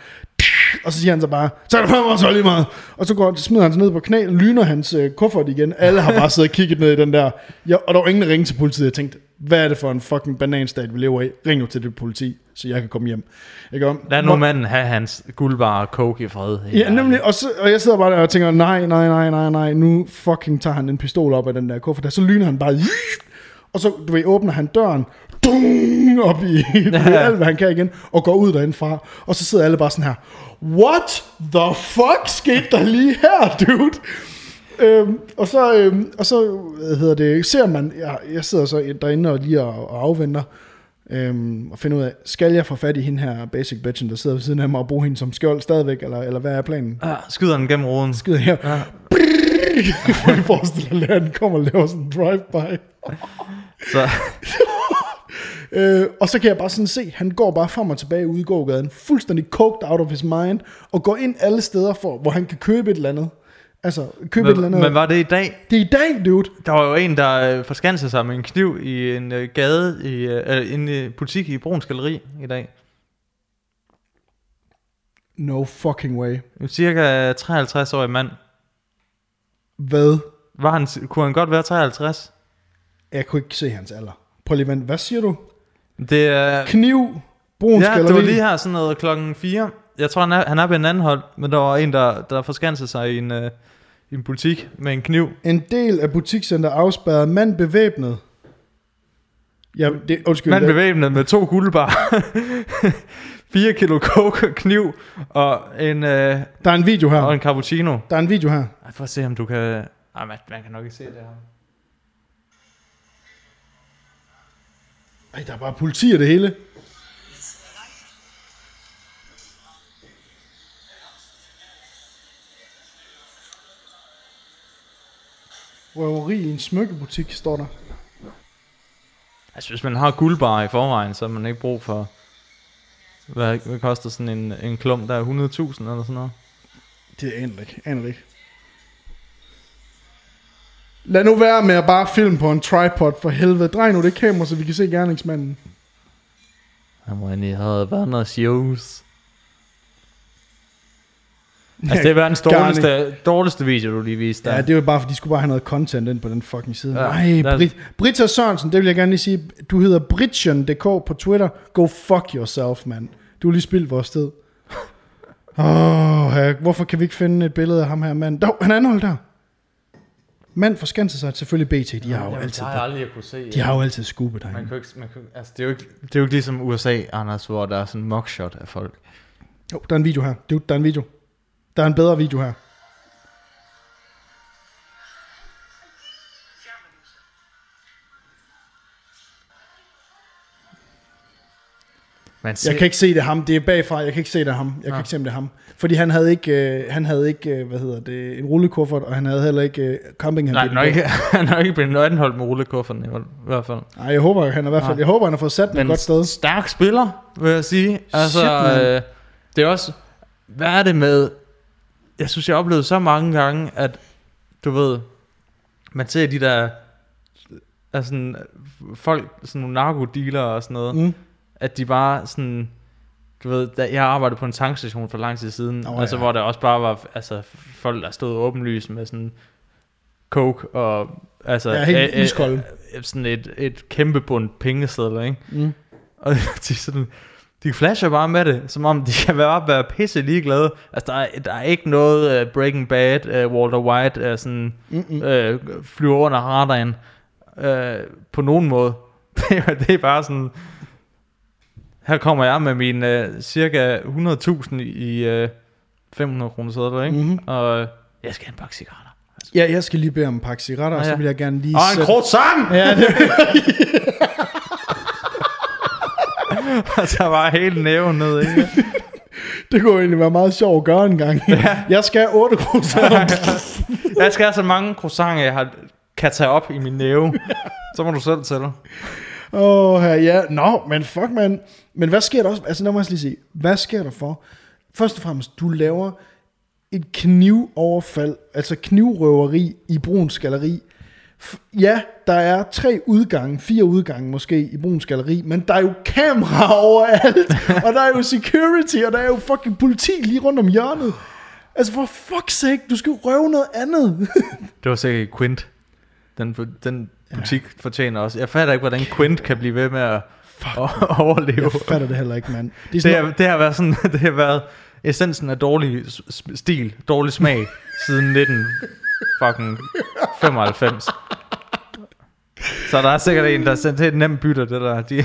Og så siger han så bare, så er det fandme også lige meget. Og så går, smider han sig ned på knæ, lyner hans øh, kuffert igen. Alle har bare siddet og kigget ned i den der. Ja, og der var ingen, der ringede til politiet. Jeg tænkte, hvad er det for en fucking bananstat, vi lever i? Ring nu til det politi, så jeg kan komme hjem. Ikke om? Lad nu manden have hans guldbar og coke i fred. Ja, nemlig, og, så, og jeg sidder bare der og tænker, nej, nej, nej, nej, nej, nu fucking tager han en pistol op af den der kuffert, der, så lyner han bare, og så, du ved, åbner han døren, dung, op i, ved, alt, hvad han kan igen, og går ud derindfra, og så sidder alle bare sådan her, what the fuck skete der lige her, dude? Øhm, og så, øhm, og så hvad hedder det, ser man, jeg, jeg sidder så derinde og lige og, og afventer, Øhm, og finde ud af, skal jeg få fat i hende her basic bitchen, der sidder ved siden af mig, og bruge hende som skjold stadigvæk, eller, eller hvad er planen? Ja, skyder den gennem ruden. Skider her. Ja. Jeg forestiller dig, at den kommer og laver sådan en drive-by. Så, Øh, og så kan jeg bare sådan se, han går bare frem og tilbage ude i gågaden, fuldstændig coked out of his mind, og går ind alle steder, for, hvor han kan købe et eller andet. Altså, købe et eller men, andet. men var det i dag? Det er i dag, dude. Der var jo en, der øh, forskansede sig med en kniv i en øh, gade, i øh, en øh, butik i Bruns Galeri i dag. No fucking way. En cirka 53-årig mand. Hvad? Var han, kunne han godt være 53? Jeg kunne ikke se hans alder. Prøv lige, vent. hvad siger du? Det er... Kniv, Bruns Ja, Galeri. det var lige her sådan noget klokken 4. Jeg tror, han er, han er ved en anden hold, men der var en, der, der forskansede sig i en, øh, i en butik med en kniv. En del af butikscenter afspærret. Mand bevæbnet. Ja, det, undskyld. Mand bevæbnet med to guldbar, 4 kilo coke, kniv og en, øh, Der er en video her. og en cappuccino. Der er en video her. Ej, for at se, om du kan... Ej, man, man kan nok ikke se det her. Ej, der er bare politi og det hele. Røveri i en smykkebutik, står der. Altså, hvis man har guldbar i forvejen, så har man ikke brug for... Hvad, hvad koster sådan en, en klump, der er 100.000 eller sådan noget? Det aner ikke. Aner ikke. Lad nu være med at bare filme på en tripod for helvede. Drej nu det kamera, så vi kan se gerningsmanden. Jamen, jeg havde været noget shows. Altså, det er verdens dårligste, dårligste video, du lige viste der. Ja, det var bare, fordi de skulle bare have noget content ind på den fucking side. Ja, Nej, Brit, Britta Sørensen, det vil jeg gerne lige sige. Du hedder Britchen.dk på Twitter. Go fuck yourself, mand. Du har lige spildt vores tid. Åh, oh, hvorfor kan vi ikke finde et billede af ham her mand? Dog, han er anholdt der. Mand forskanser sig selvfølgelig BT. De har jo altid, Jeg har aldrig kunne se. de har jo altid scoopet Man derinde. kan ikke, man kan, altså, det, er jo ikke, det er jo ikke ligesom USA, Anders, hvor der er sådan en mugshot af folk. Jo, der er en video her. Dude, der er en video. Der er en bedre video her. Man ser, Jeg kan ikke se det ham. Det er bagfra. Jeg kan ikke se det ham. Jeg kan Nå. ikke se, om det er ham. Fordi han havde ikke, øh, han havde ikke øh, hvad hedder det, en rullekuffert, og han havde heller ikke øh, camping. Nej, han er ikke, han er ikke blevet anholdt med rullekufferten i hvert fald. Nej, jeg håber, han er i hvert fald, Nej. jeg håber, han har fået sat den et godt sted. stærk spiller, vil jeg sige. Altså, Shit, øh, det er også, hvad er det med, jeg synes, jeg har oplevet så mange gange, at du ved, man ser de der, altså sådan, folk, sådan nogle narkodealer og sådan noget, Mm. at de bare sådan, du ved, da jeg arbejdede på en tankstation for lang tid siden, oh, altså ja. hvor der også bare var, altså folk, der stod åbenlyst med sådan coke og, altså, Ja, helt iskold. øh, sådan et, et kæmpe bund pengesedler, ikke? Mm. Og de, sådan, de flasher bare med det, som om de kan bare være pisse ligeglade. Altså, der er, der er ikke noget uh, Breaking Bad, uh, Walter White, uh, sådan, Mm-mm. uh, flyver under radaren uh, på nogen måde. det, er, bare sådan, her kommer jeg med min uh, cirka 100.000 i uh, 500 kroner sædler, ikke? Mhm. Og jeg skal have en pakke cigaretter. Ja, jeg skal lige bede om en pakke cigaretter, og Nå, så ja. vil jeg gerne lige Og en sætte- croissant! Ja, det, Og så var hele næven ned, ikke? det kunne egentlig være meget sjovt at gøre en gang. Jeg skal have 8 kroner. Jeg skal have så mange croissanter, jeg har, kan tage op i min næve. Så må du selv tælle. Åh, her, ja. Nå, men fuck, man. Men hvad sker der også? Altså, lad mig lige sige. Hvad sker der for? Først og fremmest, du laver et knivoverfald, altså knivrøveri i Bruns Galeri. Ja, der er tre udgange, fire udgange måske i Bruns Galeri, men der er jo kameraer overalt, og der er jo security, og der er jo fucking politi lige rundt om hjørnet. Altså for fuck's sake, du skal jo røve noget andet. Det var sikkert Quint. Den, den butik fortjener også. Jeg fatter ikke, hvordan Quint kan blive ved med at, at overleve. Jeg fatter det heller ikke, mand. Det Det, er, det har været sådan, det har været essensen af dårlig stil, dårlig smag, siden 19 fucking 95. Så der er sikkert en, der er sendt til et nemt bytte, det der. De,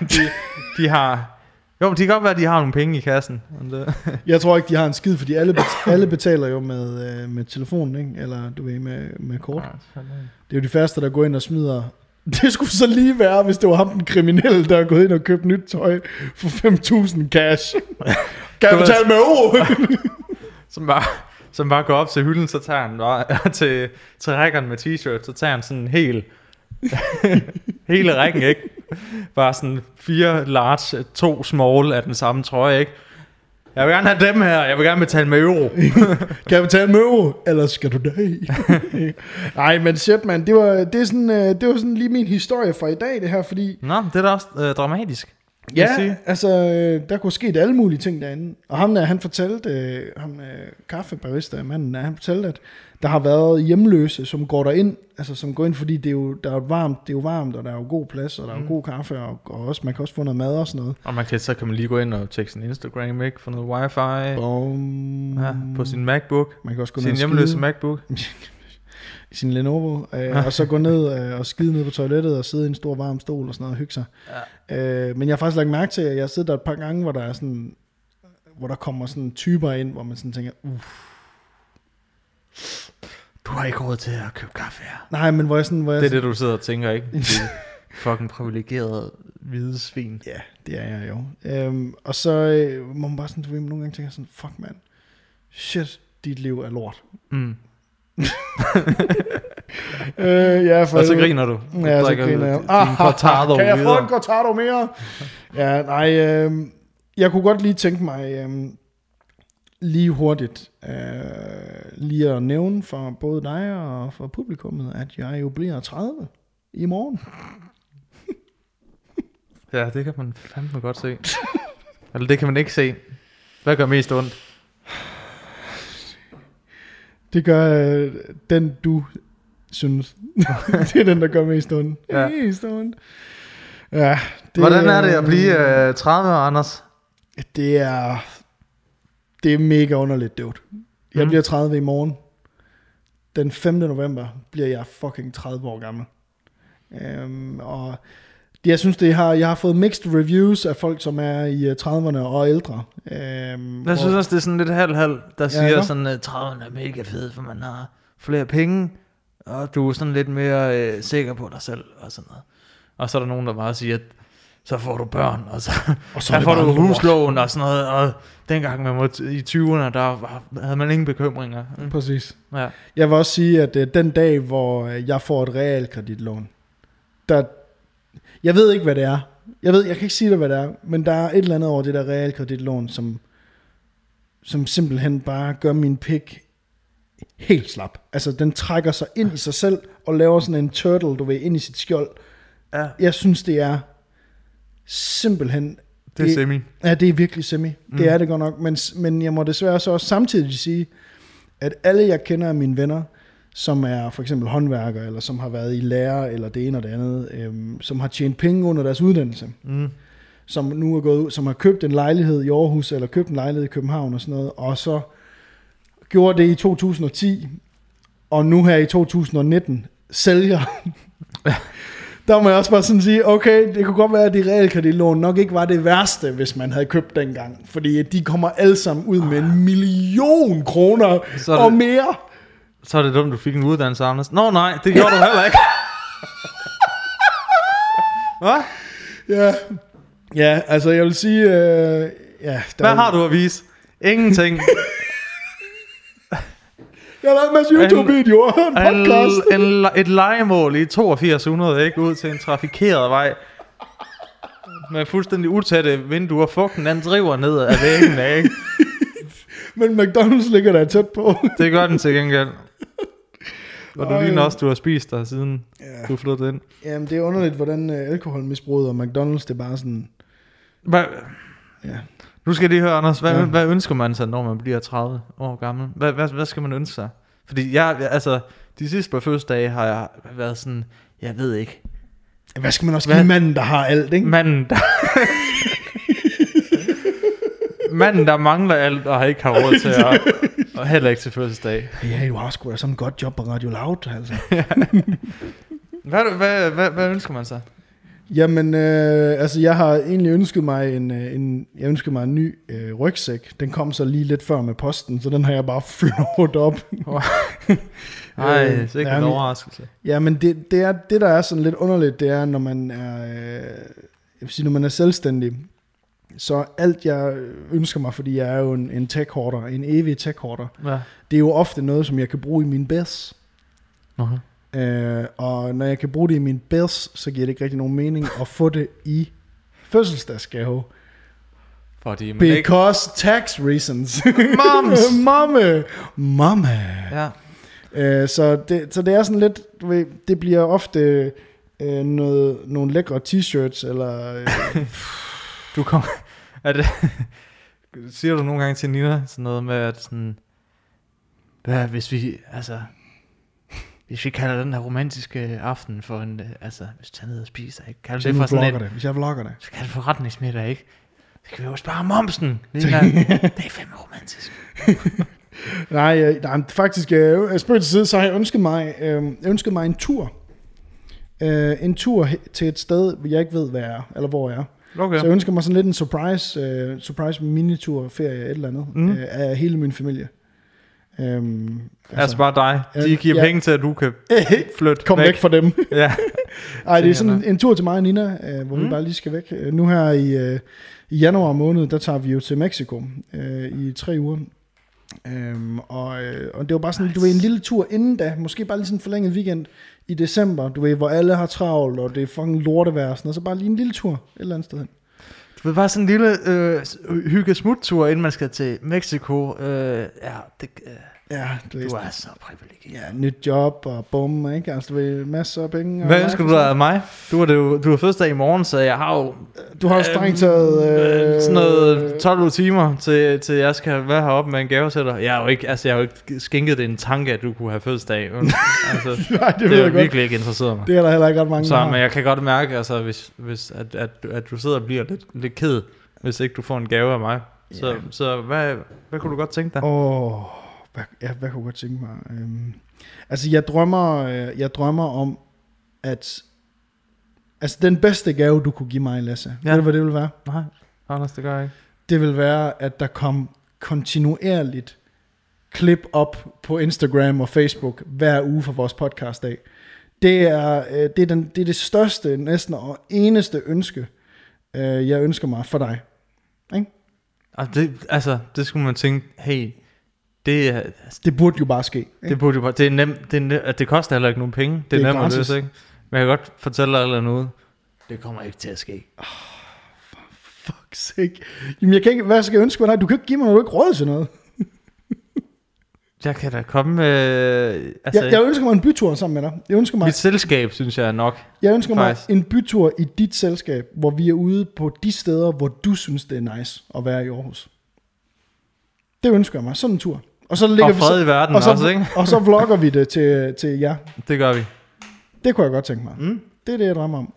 de, de har... Jo, men det kan godt være, at de har nogle penge i kassen. Men det, Jeg tror ikke, de har en skid, fordi alle, bet- alle betaler jo med, øh, med telefonen, ikke? eller du ved, med, med kort. Det er jo de færreste, der går ind og smider Det skulle så lige være, hvis det var ham den kriminelle, der er gået ind og købt nyt tøj for 5.000 cash. Kan jeg betale med euro? Som bare, som bare går op til hylden, så tager han bare til, til rækkerne med t-shirt, så tager han sådan en hel, hele rækken, ikke? Bare sådan fire large, to small af den samme trøje, ikke? Jeg vil gerne have dem her, jeg vil gerne betale med euro. kan jeg betale med euro? Ellers skal du dø. Nej, men shit, man. Det var, det, er sådan, øh, det var sådan lige min historie fra i dag, det her, fordi... Nå, det er da også øh, dramatisk. Ja, sige. altså, øh, der kunne ske alle mulige ting derinde. Og ham der, han fortalte, øh, ham øh, kaffebarista, manden, der, han fortalte, at der har været hjemløse, som går derind, altså som går ind, fordi det er jo, der er varmt, det er jo varmt, og der er jo god plads, og der er jo Mm. god kaffe, og, og også, man kan også få noget mad og sådan noget. Og man kan, så kan man lige gå ind og tjekke sin Instagram, ikke? Få noget wifi Bum. ja, på sin MacBook. man kan også gå Sin hjemløse MacBook. sin Lenovo, øh, og så gå ned øh, og skide ned på toilettet og sidde i en stor varm stol og sådan noget og hygge sig. Ja. Øh, men jeg har faktisk lagt mærke til, at jeg har siddet der et par gange, hvor der er sådan, hvor der kommer sådan typer ind, hvor man sådan tænker, uh, Du har ikke råd til at købe kaffe her. nej, men hvor jeg sådan, hvor jeg Det er sådan, det, du sidder og tænker, ikke? Fucking privilegerede hvide svin. Ja, det er jeg jo. Øhm, og så øh, må man bare sådan, du ved, nogle gange tænker sådan, fuck mand, shit, dit liv er lort. Mm. øh, ja, for Og så griner du. Du Ja, så griner jeg. Din cortado kan jeg få en cortado mere? ja, nej, øh, jeg kunne godt lige tænke mig øh, lige hurtigt øh, lige at nævne for både dig og for publikummet, at jeg jo bliver 30 i morgen. Ja, det kan man fandme godt se. Eller det kan man ikke se. Hvad gør mest ondt? Det gør øh, den, du synes. det er den, der gør mest ondt. Ja. Mest ondt. Ja, Det, Hvordan er det at øh, blive øh, 30 år, Anders? Det er, det er mega underligt, dude. Jeg Mm. bliver 30 i morgen. Den 5. november bliver jeg fucking 30 år gammel. Øhm, og jeg synes, det har, jeg har fået mixed reviews af folk, som er i øh, 30'erne og ældre. Øhm, Jeg synes også, det er sådan lidt halv-halv, der siger ikke? sådan, at 30'erne er mega fed, for man har flere penge, og du er sådan lidt mere øh, sikker på dig selv, og sådan noget. Og så er der nogen, der bare siger, at så får du børn, og så, og så får du huslån og sådan noget. Og dengang man var i 20'erne, der var, havde man ingen bekymringer. Mm. Præcis. Ja. Jeg vil også sige, at øh, den dag, hvor øh, jeg får et realkreditlån, der, jeg ved ikke, hvad det er. Jeg ved, jeg kan ikke sige dig, hvad det er, men der er et eller andet over det der realkreditlån, som, som simpelthen bare gør min pik helt slap. Altså, den trækker sig ind i sig selv, og laver sådan en turtle, du ved, ind i sit skjold. ja, Jeg synes, det er simpelthen... det er semi. Ja, det er virkelig semi. Mm. Det er det godt nok. Men, men jeg må desværre så også samtidig sige, at alle jeg kender af mine venner, som er for eksempel håndværker, eller som har været i lærer, eller det ene og det andet, øhm, som har tjent penge under deres uddannelse, Mm. som nu er gået ud, som har købt en lejlighed i Aarhus, eller købt en lejlighed i København og sådan noget, og så gjorde det i 2010, og nu her i 2019 sælger. Der må jeg også bare sådan sige, okay, det kunne godt være, at de realkreditlån nok ikke var det værste, hvis man havde købt dengang. Fordi de kommer alle sammen ud med en million kroner Så er og det- mere. Så er det dumt, du fik en uddannelse, Anders. Nå nej, det gjorde du heller ikke. Hvad? Ja, ja altså jeg vil sige, øh, ja, der Hvad har du at vise? Ingenting. Jeg har lavet en masse YouTube-videoer og en podcast. en, en, et legemål i 8200, ikke? Ud til en trafikeret vej. Med fuldstændig utætte vinduer. Fugten, den driver ned ad væggene, ikke? Men McDonald's ligger der tæt på. Det gør den til gengæld. Og du Ej. ligner også, du har spist der siden Ja. du flyttede ind. Jamen, det er underligt, hvordan øh, alkoholmisbruget og McDonald's, det er bare sådan... Hvad, Ja. nu skal jeg lige høre, Anders. Hvad, Ja. hvad ønsker man sig, når man bliver 30 år gammel? Hvad, hvad, hvad skal man ønske sig? Fordi jeg, altså, de sidste par fødselsdage har jeg været sådan, jeg ved ikke. Hvad skal man også give manden, der har alt, ikke? Manden, der... Manden, der mangler alt og har ikke har råd til at... Og heller ikke til fødselsdag. Ja, du har sgu da sådan et godt job på Radio Loud, altså. Hvad, hvad, hvad, hvad ønsker man sig? Jamen, øh, altså jeg har egentlig ønsket mig en, øh, en, jeg ønskede mig en ny øh, rygsæk. Den kom så lige lidt før med posten, så den har jeg bare flået op. Nej, Øh, det er ikke ja, en overraskelse. Ja, men det, det, er, det, der er sådan lidt underligt, det er, når man er, øh, jeg vil sige, når man er selvstændig, så alt jeg ønsker mig, fordi jeg er jo en, en tech-hoarder, en evig tech-hoarder, Ja. det er jo ofte noget, som jeg kan bruge i min BES. Okay. Øh, og når jeg kan bruge det i min BES, så giver det ikke rigtig nogen mening at få det i fødselsdagsgave. Fordi man ikke... Because tax reasons. Moms! Mamme! Mamme! Ja. Øh, så, det, så det er sådan lidt, du ved, det bliver ofte øh, noget, nogle lækre t-shirts, eller øh, Du kom... Er det... Siger du nogle gange til Nina sådan noget med, at sådan... Hvad, hvis vi, altså... Hvis vi kalder den her romantiske aften for en, altså, hvis vi tager ned og spiser, ikke? Kalder hvis det for sådan en, det, hvis jeg vlogger det. så kan det forretningsmiddag, ikke? Så kan vi jo spare momsen. Nina. det er fandme romantisk. Nej, nej faktisk, øh, jeg spørger til side, så har jeg ønsket mig, øh, jeg ønsket mig en tur. Øh, en tur til et sted, jeg ikke ved, hvad er, eller hvor jeg er. Okay. Så jeg ønsker mig sådan lidt en surprise, øh, surprise minitur, ferie, et eller andet, Mm. øh, af hele min familie. Øhm, Altså bare dig. De giver ja. penge til, at du kan flytte kom væk. væk fra dem. Ja. Ej, det er sådan en, tur til mig og Nina, øh, hvor mm. vi bare lige skal væk. Øh, Nu her i, øh, i januar måned, der tager vi jo til Mexico øh, i tre uger. Øhm, og, øh, og det var bare sådan, nice. du ved, en lille tur inden da, måske bare lige sådan en forlænget weekend i december, du ved, hvor alle har travlt, og det er fucking lortevejr, og så bare lige en lille tur et eller andet sted hen. Du ved, bare sådan en lille øh, hygge smuttur, inden man skal til Mexico. Øh, ja, det, øh, Ja, du, du er så privilegeret. ja, nyt job og bum, ikke? Altså, du ved, masser af penge. og Hvad ønsker du dig af mig? Du har, det jo, du har fødselsdag i morgen, så jeg har jo. Du har jo strengt taget... øh, sådan noget 12 timer, til, til jeg skal være heroppe med en gave til dig. Jeg har jo ikke, altså, jeg har jo ikke skænket det en tanke, at du kunne have fødselsdag. altså, Nej, det, det, er godt. virkelig ikke interesseret mig. Det er der heller ikke ret mange, Så, har. men jeg kan godt mærke, altså, hvis, hvis, at, at, at du sidder og bliver lidt, lidt ked, hvis ikke du får en gave af mig. Så, Ja. så hvad, hvad kunne du godt tænke dig? Åh, oh, hvad, ja, hvad kunne jeg godt tænke mig? Øhm, altså, jeg drømmer, øh, jeg drømmer om, at... Altså, den bedste gave, du kunne give mig, Lasse, ja. Ved du, hvad det vil være? Nej, Anders, det gør jeg ikke. Det vil være, at der kom kontinuerligt klip op på Instagram og Facebook hver uge for vores podcast dag. Det er, øh, det, er den, det er det største, næsten og eneste ønske, øh, jeg ønsker mig for dig. Altså det, altså, det skulle man tænke, hey, det, altså, Det burde jo bare ske. Ikke? det, burde jo bare, det er nemt, det, er nemt, at det koster heller ikke nogen penge. Det er, Det er nemt at løse, ikke? Men jeg kan godt fortælle dig eller noget. Det kommer ikke til at ske. Fuck sake. Jamen, jeg kan ikke, hvad skal jeg ønske mig dig? Du kan ikke give mig noget, råd til noget. Jeg kan da komme med... Altså, Jeg, jeg ønsker mig en bytur sammen med dig. Jeg ønsker mig, mit selskab, synes jeg er nok. jeg ønsker mig faktisk. en bytur i dit selskab, hvor vi er ude på de steder, hvor du synes, det er nice at være i Aarhus. Det ønsker jeg mig. Sådan en tur. Og så ligger Og vi fred så, i verden og så, også, ikke? og så vlogger vi det til, til jer. Det gør vi. Det kunne jeg godt tænke mig. Mm. Det er det, jeg drømmer om.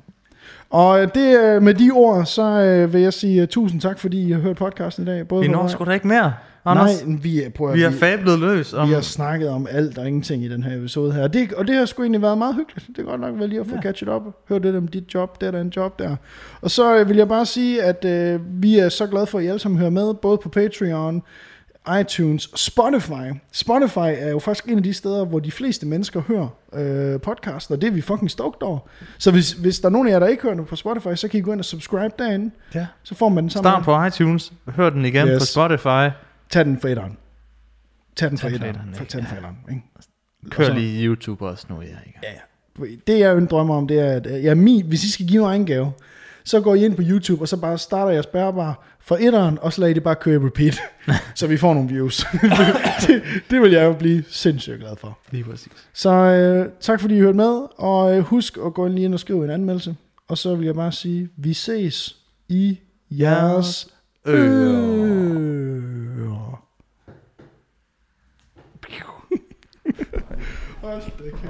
Og det, øh, med de ord, så øh, vil jeg sige tusind tak, fordi I har hørt podcasten i dag. Både Vi når sgu da ikke mere, Anders. Nej, vi er, prøv, vi er fablet løs om... Vi har snakket om alt og ingenting i den her episode her. Det, og det har sgu egentlig været meget hyggeligt. Det er godt nok vel lige at få Ja. catchet op. Hør lidt om dit job, der er der en job der. Og så øh, vil jeg bare sige, at øh, vi er så glade for, at I alle sammen hører med, både på Patreon, iTunes, Spotify. Spotify er jo faktisk en af de steder, hvor de fleste mennesker hører øh, podcast, og det er vi fucking stoked over. Så hvis, hvis der er nogen af jer, der ikke hører det på Spotify, så kan I gå ind og subscribe derinde. Ja. Så får man den sammen. Start på iTunes. Hør den igen Yes. på Spotify. Tag den for etteren. Tag den for den etteren. Tag den for Ja. etteren, ikke? Kør lige YouTube også nu, ja. Ikke? Ja, ja. Det jeg drømmer om, det er, at øh, ja, min, hvis I skal give mig en gave, så går I ind på YouTube, og så bare starter jeres bærbar for etteren, og så lader I det bare køre i repeat, så vi får nogle views. det, det vil jeg jo blive sindssygt glad for. Lige præcis. Så øh, tak fordi I hørte med, og øh, husk at gå ind lige ind og skrive en anmeldelse. Og så vil jeg bare sige, vi ses i jeres ører. Hold da kæft.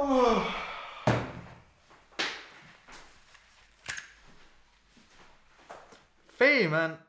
Åh. Fed, mand.